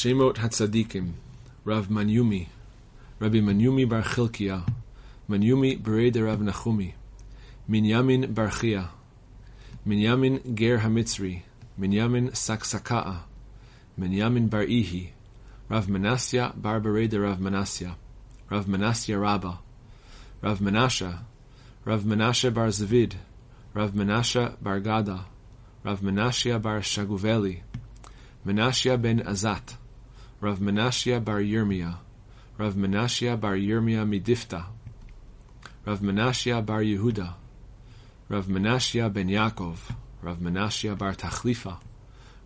שמות הצדיקים, רב מניומי, רבי מניומי בר חלקיה, מניומי ברי דרב נחומי, מנימין בר חייא, מנימין גר המצרי, מנימין סקסקאה, מנימין בר איהי, רב מנסיה בר ברי דרב מנסיה, רב מנסיה רבה, רב מנשה, רב מנשה בר זביד, רב מנשה בר גדה, רב מנשיה בר שגובלי, מנשיה בן עזת, Rav Menashe bar Yirmiyah, Rav Menashe bar Yirmiyah midifta, Rav Menashe bar Yehuda, Rav Menashe ben Yaakov, Rav Menashe bar Tachlifa,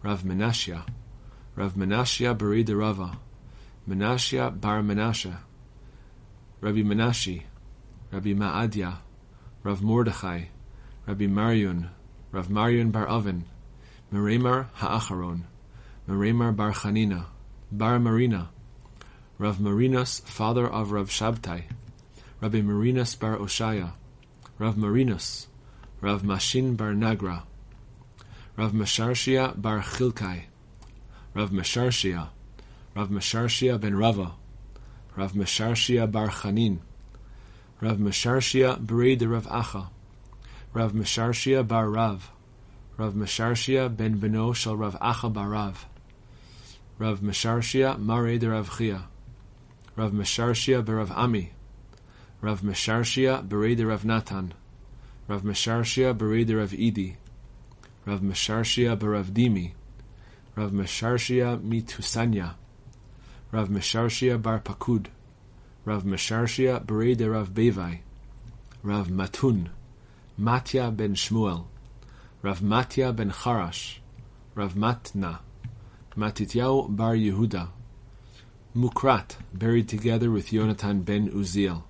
Rav Menashe, Rav Menashe bari Rava, Menashe bar Menashe, Rabbi Menashe, Rabbi Ma'adya, Rav Mordechai, Rabbi Marion, Rav Marion bar Oven, Meremar Ha'acharon, Meremar bar Chanina, bar Marina, Rav Marinus, father of Rav Shabtai, Rabbi Marinus bar Oshaya, Rav Marinus, Rav Mashin bar Nagra, Rav Masharshia bar Chilkai, Rav Masharshia, Rav Masharshia ben Rava, Rav Masharshia bar Chanin, Rav Masharshia de Rav Acha, Rav Masharshia bar Rav, Rav Masharshia ben Beno shel Rav Acha bar Rav, רב משרשיה מרי דרב חייא, רב משרשיה ברב עמי, רב משרשיה ברי דרב נתן, רב משרשיה ברי דרב אידי, רב משרשיה ברב דימי, רב משרשיה מתוסניה, רב משרשיה בר פקוד, רב משרשיה ברי דרב ביבי, רב מתון, מתיה בן שמואל, רב מתיה בן חרש, רב מתנה, Matityahu bar Yehuda, Mukrat, buried together with Yonatan ben Uziel,